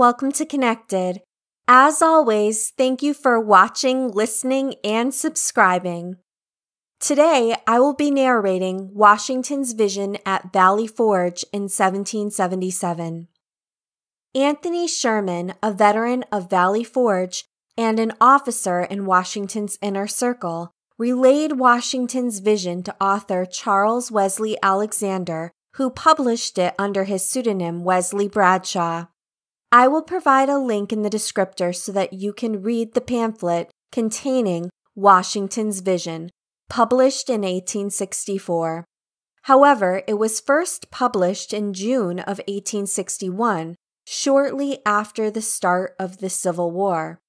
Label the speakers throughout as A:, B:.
A: Welcome to Connected. As always, thank you for watching, listening, and subscribing. Today, I will be narrating Washington's vision at Valley Forge in 1777. Anthony Sherman, a veteran of Valley Forge and an officer in Washington's inner circle, relayed Washington's vision to author Charles Wesley Alexander who published it under his pseudonym Wesley Bradshaw. I will provide a link in the descriptor so that you can read the pamphlet containing Washington's Vision, published in 1864. However, it was first published in June of 1861, shortly after the start of the Civil War.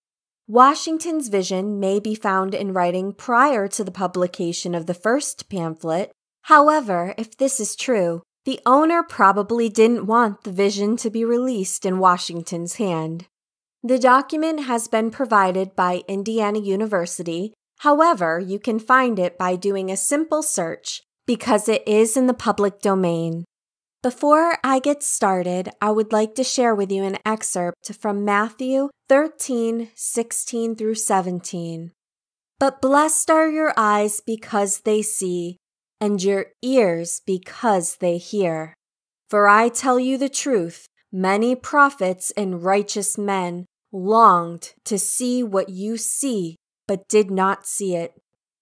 A: Washington's vision may be found in writing prior to the publication of the first pamphlet. However, if this is true, the owner probably didn't want the vision to be released in Washington's hand. The document has been provided by Indiana University. However, you can find it by doing a simple search because it is in the public domain. Before I get started, I would like to share with you an excerpt from Matthew 13, 16 through 17. But blessed are your eyes because they see and your ears because they hear. For I tell you the truth, many prophets and righteous men longed to see what you see, but did not see it,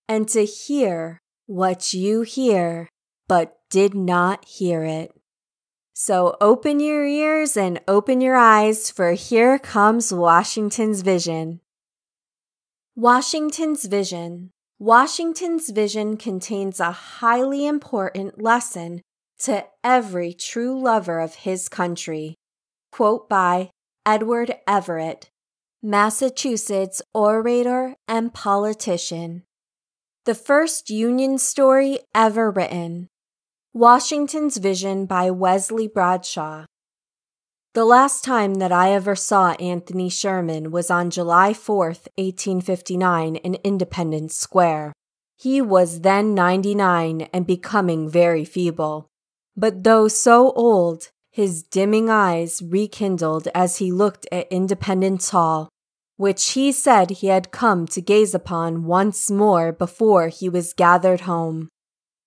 A: and to hear what you hear, but did not hear it. So open your ears and open your eyes, for here comes Washington's vision. Washington's vision. Washington's vision contains a highly important lesson to every true lover of his country. Quote by Edward Everett, Massachusetts orator and politician. The first Union story ever written. Washington's Vision by Wesley Bradshaw. The last time that I ever saw Anthony Sherman was on July 4th, 1859, in Independence Square. He was then 99 and becoming very feeble. But though so old, his dimming eyes rekindled as he looked at Independence Hall, which he said he had come to gaze upon once more before he was gathered home.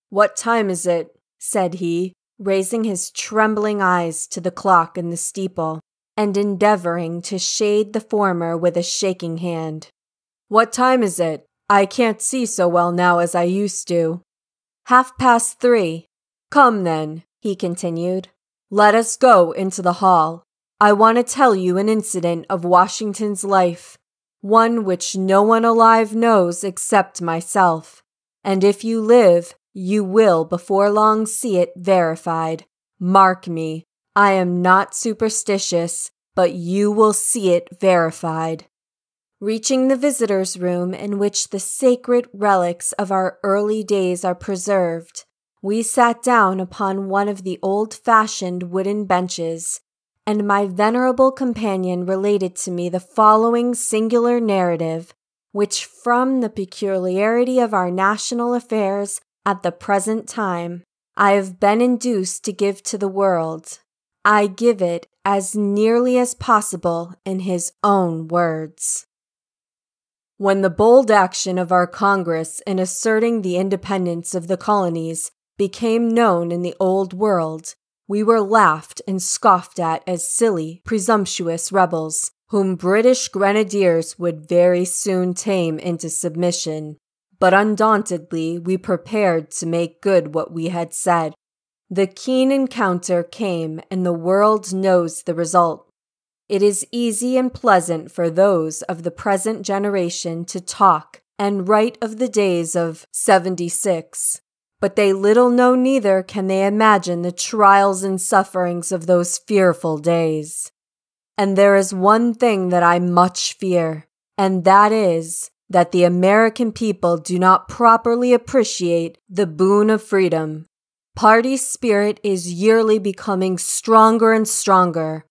A: What time is it? said he, raising his trembling eyes to the clock in the steeple, and endeavoring to shade the former with a shaking hand. What time is it? I can't see so well now as I used to. Half past three. Come then, he continued. Let us go into the hall. I want to tell you an incident of Washington's life, one which no one alive knows except myself. And if you live, you will before long see it verified. Mark me, I am not superstitious, but you will see it verified. Reaching the visitors' room in which the sacred relics of our early days are preserved, we sat down upon one of the old fashioned wooden benches, and my venerable companion related to me the following singular narrative, which, from the peculiarity of our national affairs, at the present time, I have been induced to give to the world. I give it as nearly as possible in his own words. When the bold action of our Congress in asserting the independence of the colonies became known in the Old World, we were laughed and scoffed at as silly, presumptuous rebels, whom British grenadiers would very soon tame into submission. But undauntedly, we prepared to make good what we had said. The keen encounter came, and the world knows the result. It is easy and pleasant for those of the present generation to talk and write of the days of 76, but they little know neither can they imagine the trials and sufferings of those fearful days. And there is one thing that I much fear, and that is that the American people do not properly appreciate the boon of freedom. Party spirit is yearly becoming stronger and stronger,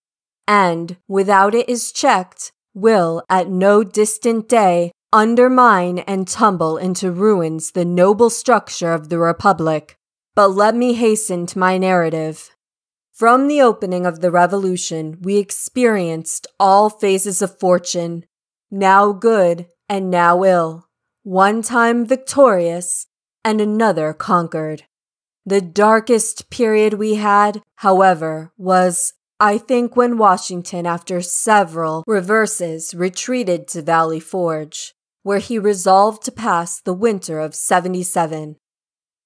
A: and, without it is checked, will at no distant day undermine and tumble into ruins the noble structure of the Republic. But let me hasten to my narrative. From the opening of the revolution, we experienced all phases of fortune, now good and now ill, one time victorious and another conquered. The darkest period we had, however, was, I think, when Washington, after several reverses, retreated to Valley Forge, where he resolved to pass the winter of 77.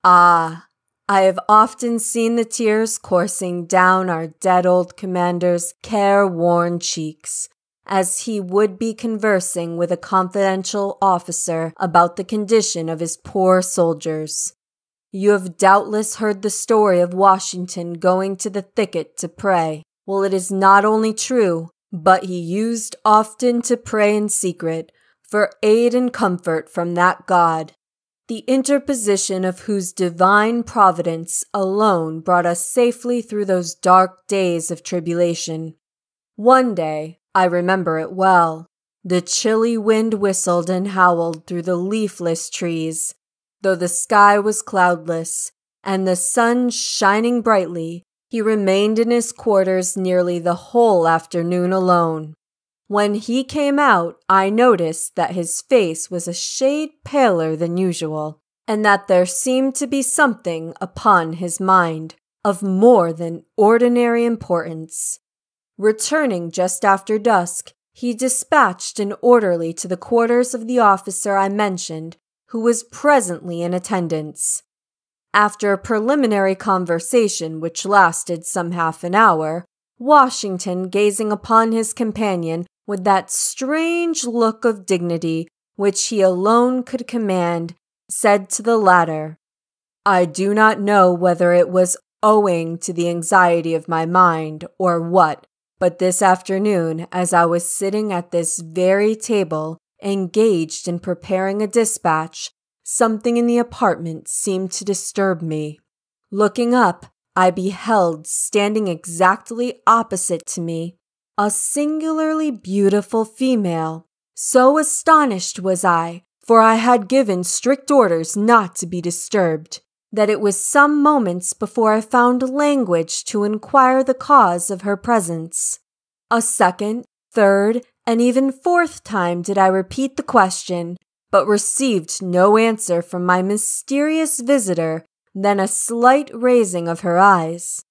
A: Ah, I have often seen the tears coursing down our dead old commander's careworn cheeks as he would be conversing with a confidential officer about the condition of his poor soldiers. You have doubtless heard the story of Washington going to the thicket to pray. Well, it is not only true, but he used often to pray in secret for aid and comfort from that God the interposition of whose divine providence alone brought us safely through those dark days of tribulation. One day, I remember it well, the chilly wind whistled and howled through the leafless trees, though the sky was cloudless and the sun shining brightly. He remained in his quarters nearly the whole afternoon alone. When he came out, I noticed that his face was a shade paler than usual, and that there seemed to be something upon his mind of more than ordinary importance. Returning just after dusk, he dispatched an orderly to the quarters of the officer I mentioned, who was presently in attendance. After a preliminary conversation which lasted some half an hour, Washington, gazing upon his companion, with that strange look of dignity which he alone could command, said to the latter, I do not know whether it was owing to the anxiety of my mind or what, but this afternoon, as I was sitting at this very table, engaged in preparing a dispatch, something in the apartment seemed to disturb me. Looking up, I beheld standing exactly opposite to me a singularly beautiful female. So astonished was I, for I had given strict orders not to be disturbed, that it was some moments before I found language to inquire the cause of her presence. A second, third, and even fourth time did I repeat the question, but received no answer from my mysterious visitor than a slight raising of her eyes.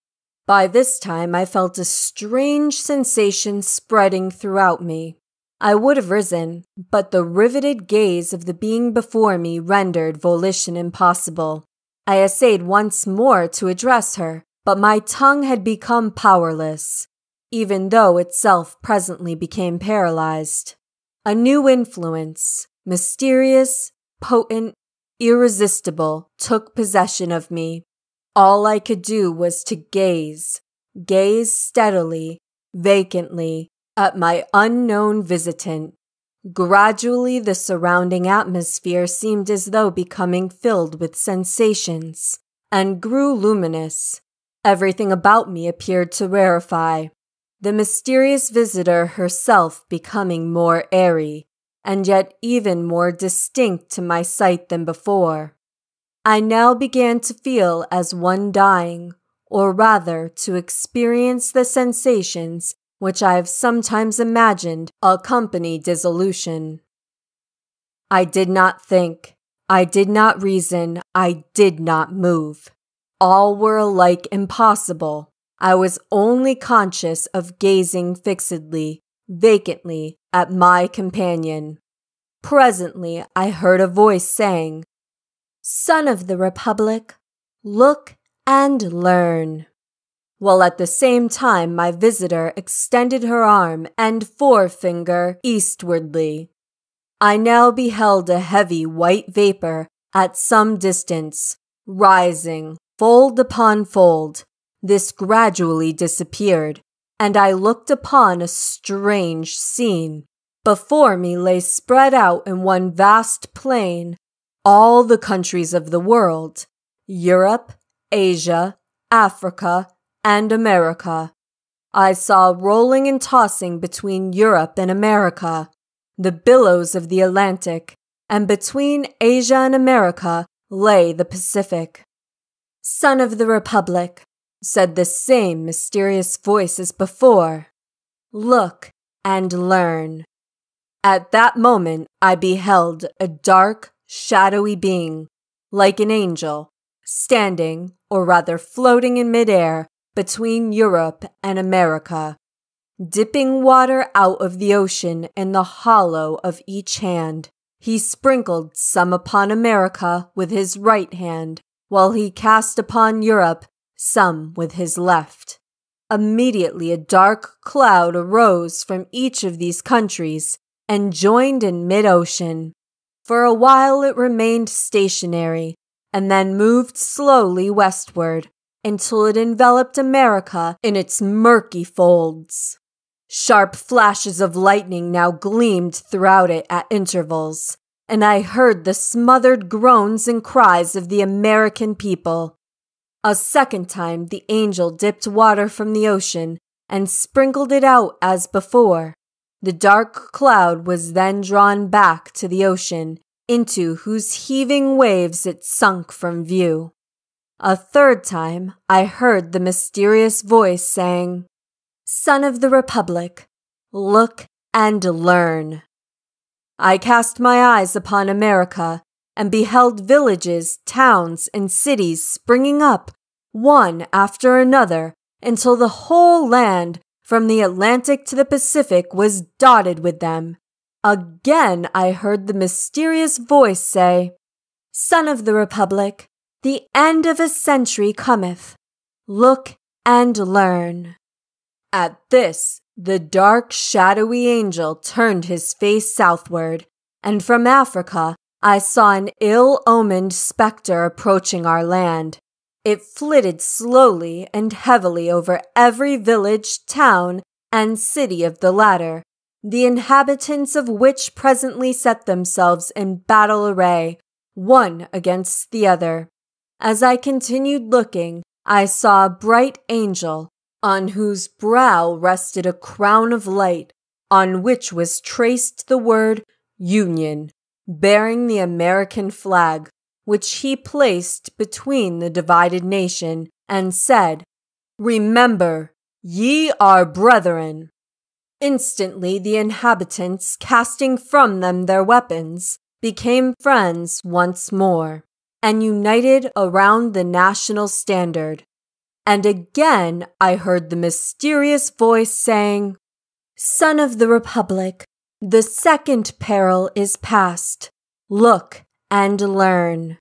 A: By this time, I felt a strange sensation spreading throughout me. I would have risen, but the riveted gaze of the being before me rendered volition impossible. I essayed once more to address her, but my tongue had become powerless, even though itself presently became paralyzed. A new influence, mysterious, potent, irresistible, took possession of me. All I could do was to gaze, gaze steadily, vacantly, at my unknown visitant. Gradually, the surrounding atmosphere seemed as though becoming filled with sensations, and grew luminous. Everything about me appeared to rarefy, the mysterious visitor herself becoming more airy, and yet even more distinct to my sight than before. I now began to feel as one dying, or rather to experience the sensations which I have sometimes imagined accompany dissolution. I did not think, I did not reason, I did not move. All were alike impossible. I was only conscious of gazing fixedly, vacantly, at my companion. Presently I heard a voice saying, Son of the Republic, look and learn. While at the same time my visitor extended her arm and forefinger eastwardly. I now beheld a heavy white vapor at some distance, rising, fold upon fold. This gradually disappeared, and I looked upon a strange scene. Before me lay spread out in one vast plain all the countries of the world Europe, Asia, Africa, and America. I saw rolling and tossing between Europe and America the billows of the Atlantic, and between Asia and America lay the Pacific. Son of the Republic, said the same mysterious voice as before. Look and learn. At that moment, I beheld a dark, shadowy being, like an angel, standing, or rather floating in midair, between Europe and America, dipping water out of the ocean in the hollow of each hand. He sprinkled some upon America with his right hand, while he cast upon Europe some with his left. Immediately a dark cloud arose from each of these countries and joined in mid ocean. For a while it remained stationary and then moved slowly westward until it enveloped America in its murky folds. Sharp flashes of lightning now gleamed throughout it at intervals, and I heard the smothered groans and cries of the American people. A second time, the angel dipped water from the ocean and sprinkled it out as before. The dark cloud was then drawn back to the ocean, into whose heaving waves it sunk from view. A third time, I heard the mysterious voice saying, Son of the Republic, look and learn. I cast my eyes upon America and beheld villages, towns, and cities springing up, one after another, until the whole land, from the Atlantic to the Pacific, was dotted with them. Again I heard the mysterious voice say, Son of the Republic, the end of a century cometh. Look and learn. At this, the dark, shadowy angel turned his face southward, and from Africa I saw an ill omened spectre approaching our land. It flitted slowly and heavily over every village, town, and city of the latter, the inhabitants of which presently set themselves in battle array, one against the other. As I continued looking, I saw a bright angel on whose brow rested a crown of light, on which was traced the word Union, bearing the American flag, which he placed between the divided nation, and said, Remember, ye are brethren. Instantly the inhabitants, casting from them their weapons, became friends once more, and united around the national standard. And again I heard the mysterious voice saying, Son of the Republic, the second peril is past. Look and learn.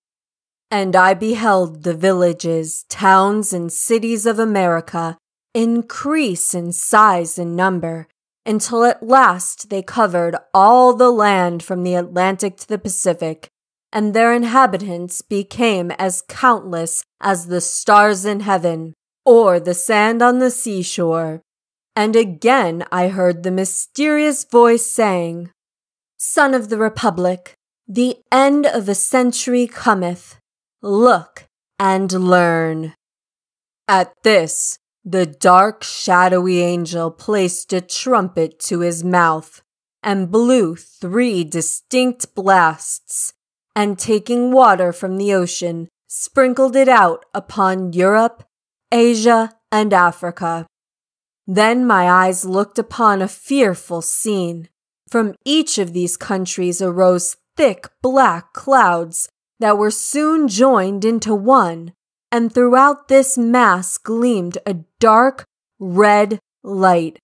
A: And I beheld the villages, towns, and cities of America increase in size and number until at last they covered all the land from the Atlantic to the Pacific, and their inhabitants became as countless as the stars in heaven or the sand on the seashore. And again I heard the mysterious voice saying, Son of the Republic, the end of a century cometh. Look and learn. At this, the dark, shadowy angel placed a trumpet to his mouth and blew three distinct blasts, and taking water from the ocean, sprinkled it out upon Europe, Asia, and Africa. Then my eyes looked upon a fearful scene. From each of these countries arose thick black clouds that were soon joined into one, and throughout this mass gleamed a dark red light,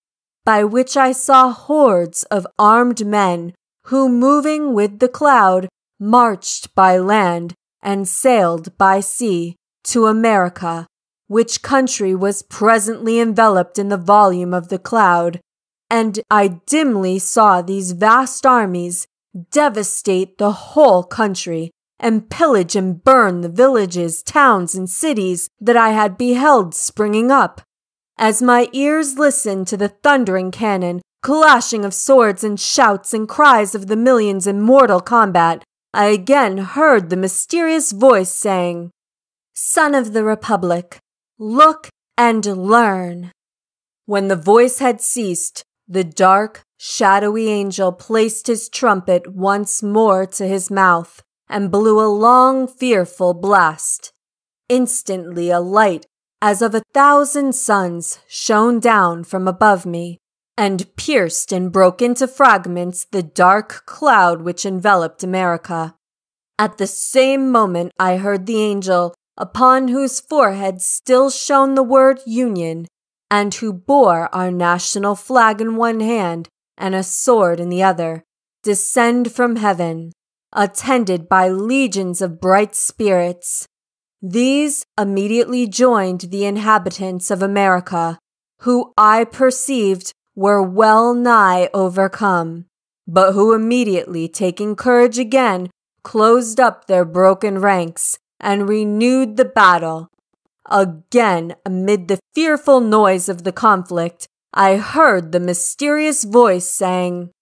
A: by which I saw hordes of armed men who, moving with the cloud, marched by land and sailed by sea to America, which country was presently enveloped in the volume of the cloud, and I dimly saw these vast armies devastate the whole country and pillage and burn the villages, towns, and cities that I had beheld springing up. As my ears listened to the thundering cannon, clashing of swords, and shouts and cries of the millions in mortal combat, I again heard the mysterious voice saying, Son of the Republic, look and learn. When the voice had ceased, the dark, shadowy angel placed his trumpet once more to his mouth and blew a long, fearful blast. Instantly a light as of a thousand suns shone down from above me, and pierced and broke into fragments the dark cloud which enveloped America. At the same moment I heard the angel, upon whose forehead still shone the word Union, and who bore our national flag in one hand and a sword in the other, descend from heaven, attended by legions of bright spirits. These immediately joined the inhabitants of America, who I perceived were well nigh overcome, but who immediately taking courage again closed up their broken ranks and renewed the battle. Again, amid the fearful noise of the conflict, I heard the mysterious voice saying,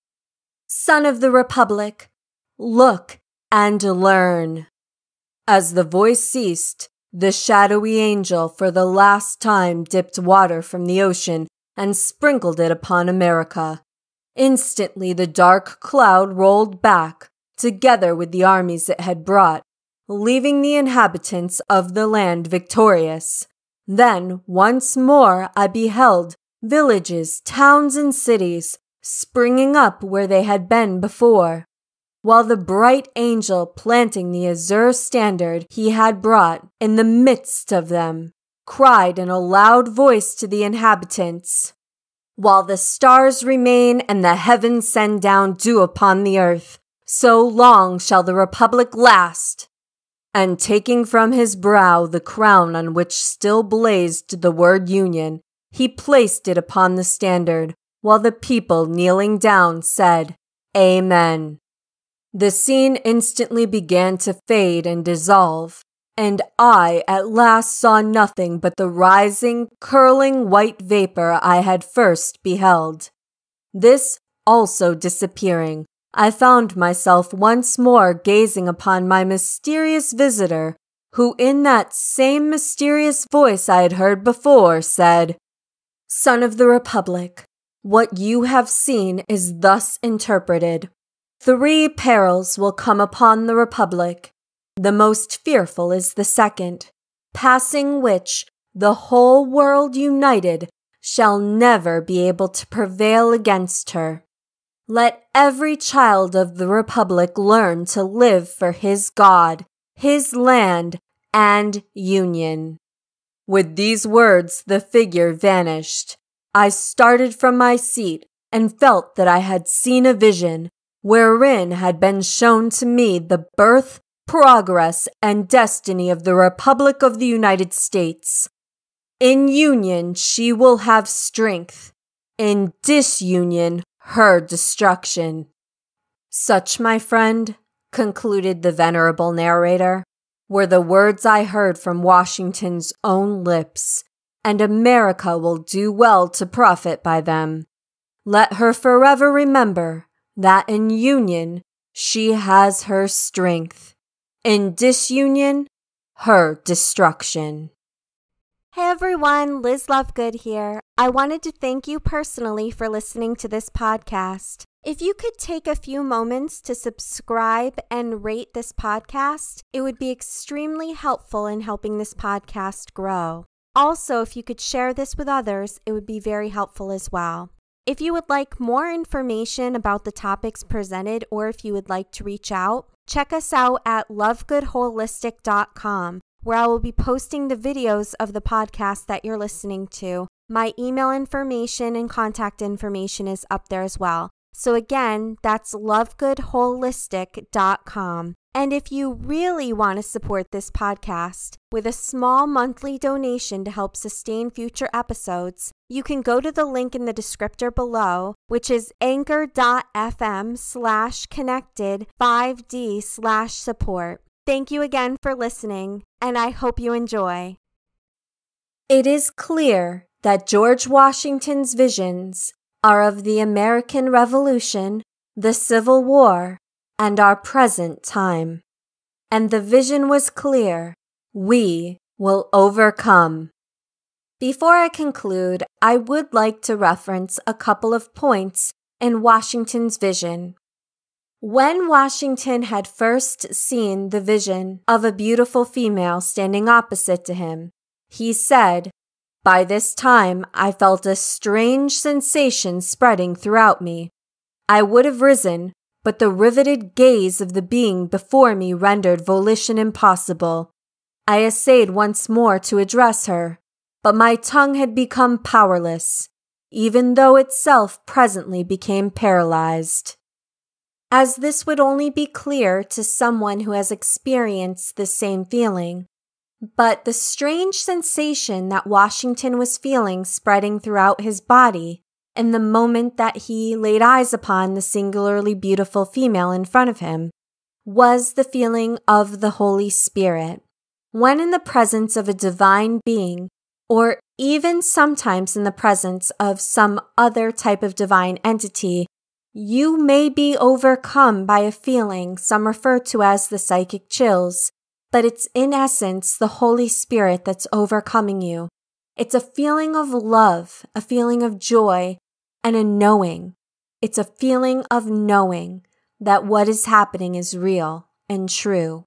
A: Son of the Republic, look and learn. As the voice ceased, the shadowy angel for the last time dipped water from the ocean and sprinkled it upon America. Instantly the dark cloud rolled back, together with the armies it had brought, leaving the inhabitants of the land victorious. Then once more I beheld villages, towns, and cities springing up where they had been before, while the bright angel planting the azure standard he had brought in the midst of them cried in a loud voice to the inhabitants While the stars remain and the heavens send down dew upon the earth, so long shall the republic last. And taking from his brow the crown on which still blazed the word Union, he placed it upon the standard, while the people kneeling down said, Amen. The scene instantly began to fade and dissolve, and I at last saw nothing but the rising, curling white vapor I had first beheld. This also disappearing, I found myself once more gazing upon my mysterious visitor, who in that same mysterious voice I had heard before said, Son of the Republic, what you have seen is thus interpreted. Three perils will come upon the Republic. The most fearful is the second, passing which the whole world united shall never be able to prevail against her. Let every child of the Republic learn to live for his God, his land, and Union. With these words, the figure vanished. I started from my seat and felt that I had seen a vision wherein had been shown to me the birth, progress, and destiny of the Republic of the United States. In union, she will have strength. In disunion, her destruction. Such, my friend, concluded the venerable narrator, were the words I heard from Washington's own lips, and America will do well to profit by them. Let her forever remember that in union she has her strength, in disunion, her destruction.
B: Hey everyone, Liz Lovegood here. I wanted to thank you personally for listening to this podcast. If you could take a few moments to subscribe and rate this podcast, it would be extremely helpful in helping this podcast grow. Also, if you could share this with others, it would be very helpful as well. If you would like more information about the topics presented or if you would like to reach out, check us out at lovegoodholistic.com where I will be posting the videos of the podcast that you're listening to. My email information and contact information is up there as well. So, again, that's lovegoodholistic.com. And if you really want to support this podcast with a small monthly donation to help sustain future episodes, you can go to the link in the descriptor below, which is anchor.fm slash connected 5D slash support. Thank you again for listening, and I hope you enjoy.
A: It is clear that George Washington's visions are of the American Revolution, the Civil War, and our present time. And the vision was clear we will overcome. Before I conclude, I would like to reference a couple of points in Washington's vision. When Washington had first seen the vision of a beautiful female standing opposite to him, He said, By this time I felt a strange sensation spreading throughout me. I would have risen, but the riveted gaze of the being before me rendered volition impossible. I essayed once more to address her, but my tongue had become powerless, even though itself presently became paralyzed. As this would only be clear to someone who has experienced the same feeling, but the strange sensation that Washington was feeling spreading throughout his body in the moment that he laid eyes upon the singularly beautiful female in front of him was the feeling of the Holy Spirit. When in the presence of a divine being, or even sometimes in the presence of some other type of divine entity, you may be overcome by a feeling some refer to as the psychic chills, but it's in essence the Holy Spirit that's overcoming you. It's a feeling of love, a feeling of joy, and a knowing. It's a feeling of knowing that what is happening is real and true.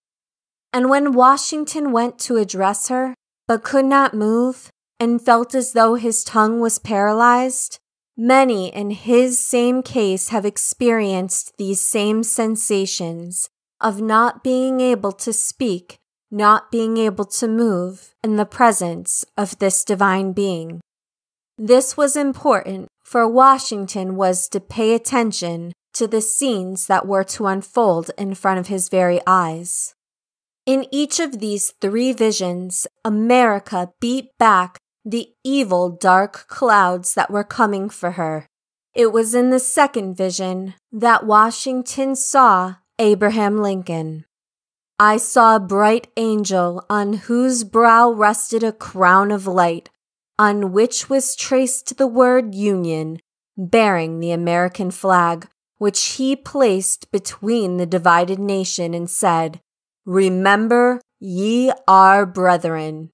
A: And when Washington went to address her, but could not move, and felt as though his tongue was paralyzed, many in his same case have experienced these same sensations of not being able to speak, not being able to move in the presence of this divine being. This was important, for Washington was to pay attention to the scenes that were to unfold in front of his very eyes. In each of these three visions, America beat back the evil dark clouds that were coming for her. It was in the second vision that Washington saw Abraham Lincoln. I saw a bright angel on whose brow rested a crown of light, on which was traced the word Union, bearing the American flag, which he placed between the divided nation and said, Remember, ye are brethren,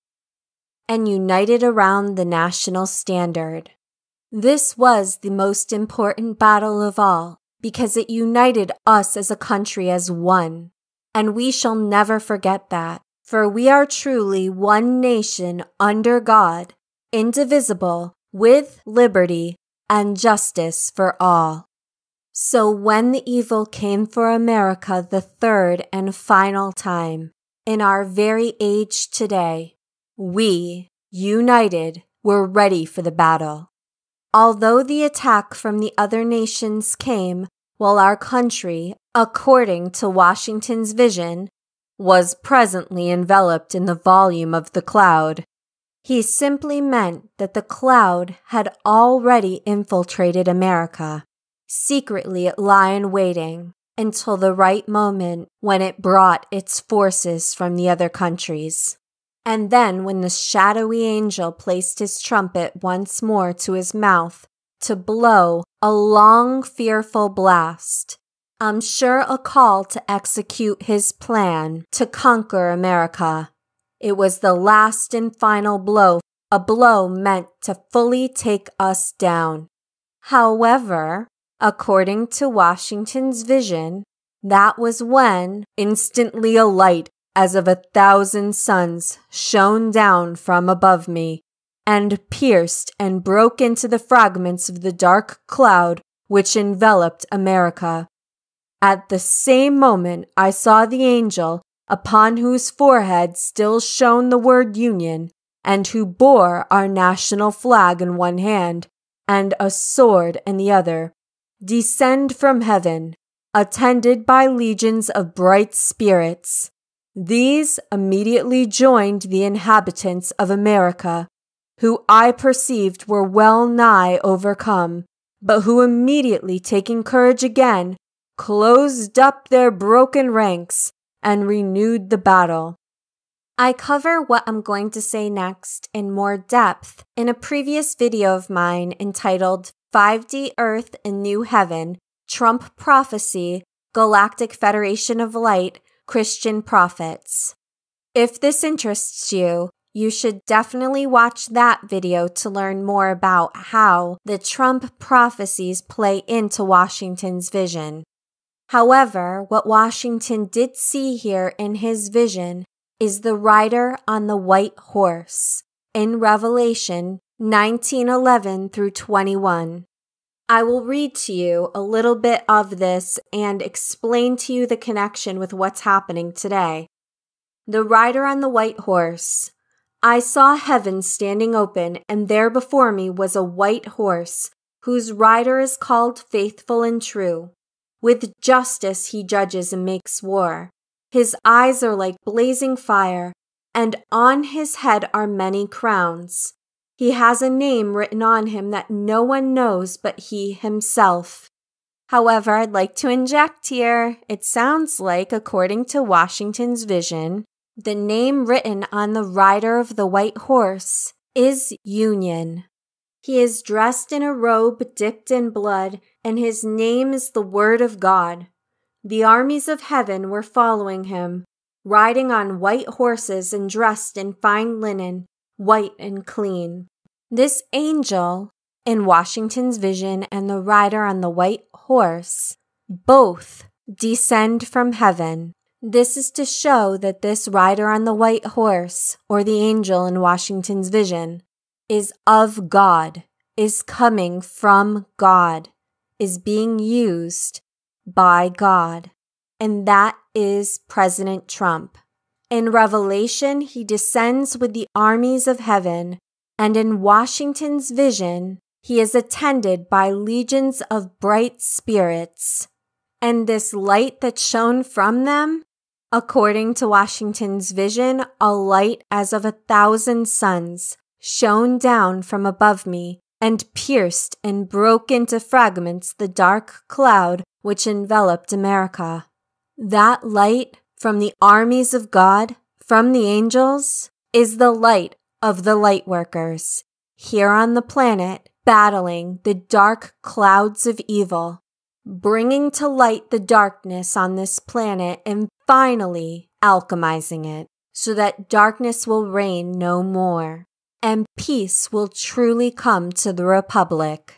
A: and united around the national standard. This was the most important battle of all because it united us as a country as one and we shall never forget that. For we are truly one nation under God, indivisible, with liberty and justice for all. So when the evil came for America the third and final time, in our very age today, we, united, were ready for the battle. Although the attack from the other nations came while our country, according to Washington's vision, was presently enveloped in the volume of the cloud. He simply meant that the cloud had already infiltrated America. Secretly, it lay in waiting until the right moment when it brought its forces from the other countries. And then, when the shadowy angel placed his trumpet once more to his mouth to blow a long, fearful blast. I'm sure a call to execute his plan to conquer America. It was the last and final blow, a blow meant to fully take us down. However, according to Washington's vision, that was when instantly a light as of a thousand suns shone down from above me and pierced and broke into the fragments of the dark cloud which enveloped America. At the same moment, I saw the angel upon whose forehead still shone the word Union, and who bore our national flag in one hand and a sword in the other, descend from heaven, attended by legions of bright spirits. These immediately joined the inhabitants of America who I perceived were well nigh overcome, but who immediately taking courage again, closed up their broken ranks and renewed the battle. I cover what I'm going to say next in more depth in a previous video of mine entitled 5D Earth and New Heaven Trump Prophecy Galactic Federation of Light Christian Prophets. If this interests you, you should definitely watch that video to learn more about how the Trump prophecies play into Washington's vision. However, what Washington did see here in his vision is the rider on the white horse, in Revelation 19:11 through 21. I will read to you a little bit of this and explain to you the connection with what's happening today. The rider on the white horse. I saw heaven standing open, and there before me was a white horse, whose rider is called Faithful and True. With justice he judges and makes war. His eyes are like blazing fire, and on his head are many crowns. He has a name written on him that no one knows but he himself. However, I'd like to inject here. It sounds like, according to Washington's vision, the name written on the rider of the white horse is Union. He is dressed in a robe dipped in blood, and his name is the Word of God. The armies of heaven were following him, riding on white horses and dressed in fine linen, white and clean. This angel in Washington's vision and the rider on the white horse both descend from heaven. This is to show that this rider on the white horse, or the angel in Washington's vision, is of God, is coming from God, is being used by God. And that is President Trump. In Revelation, he descends with the armies of heaven, and in Washington's vision, he is attended by legions of bright spirits. And this light that shone from them, according to Washington's vision, a light as of a thousand suns, shone down from above me and pierced and broke into fragments the dark cloud which enveloped America. That light from the armies of God, from the angels, is the light of the light workers here on the planet, battling the dark clouds of evil, bringing to light the darkness on this planet, and finally alchemizing it so that darkness will reign no more and peace will truly come to the Republic.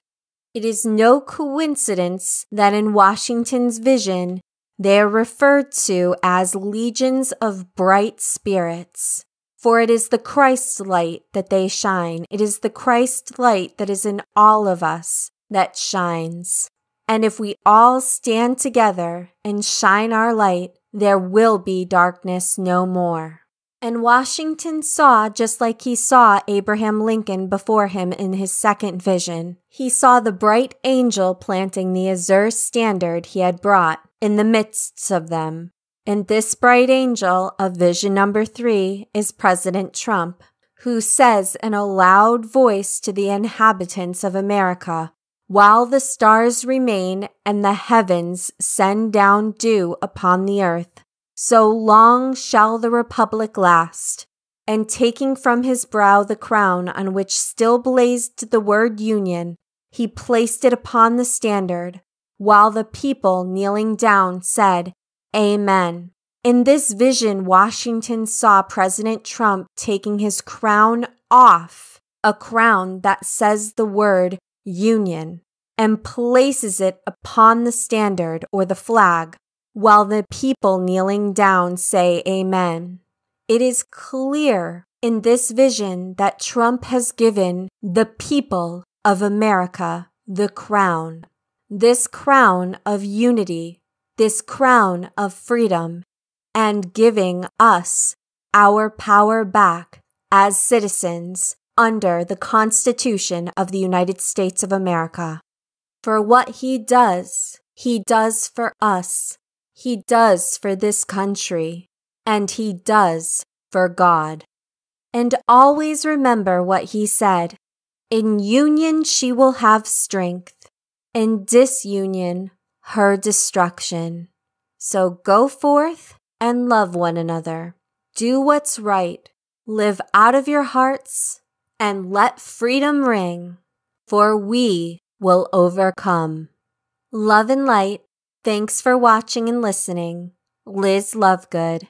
A: It is no coincidence that in Washington's vision, they are referred to as legions of bright spirits. For it is the Christ light that they shine. It is the Christ light that is in all of us that shines. And if we all stand together and shine our light, there will be darkness no more. And Washington saw just like he saw Abraham Lincoln before him in his second vision. He saw the bright angel planting the azure standard he had brought in the midst of them. And this bright angel of vision number three is President Trump, who says in a loud voice to the inhabitants of America, While the stars remain and the heavens send down dew upon the earth, so long shall the republic last. And taking from his brow the crown on which still blazed the word Union, he placed it upon the standard while the people kneeling down said, Amen. In this vision, Washington saw President Trump taking his crown off, a crown that says the word Union, and places it upon the standard or the flag, while the people kneeling down say Amen. It is clear in this vision that Trump has given the people of America the crown this crown of unity, this crown of freedom, and giving us our power back as citizens under the Constitution of the United States of America. For what he does, he does for us, he does for this country, and he does for God. And always remember what he said In union she will have strength in disunion her destruction. So go forth and love one another. Do what's right. Live out of your hearts and let freedom ring, for we will overcome. Love and light. Thanks for watching and listening. Liz Lovegood.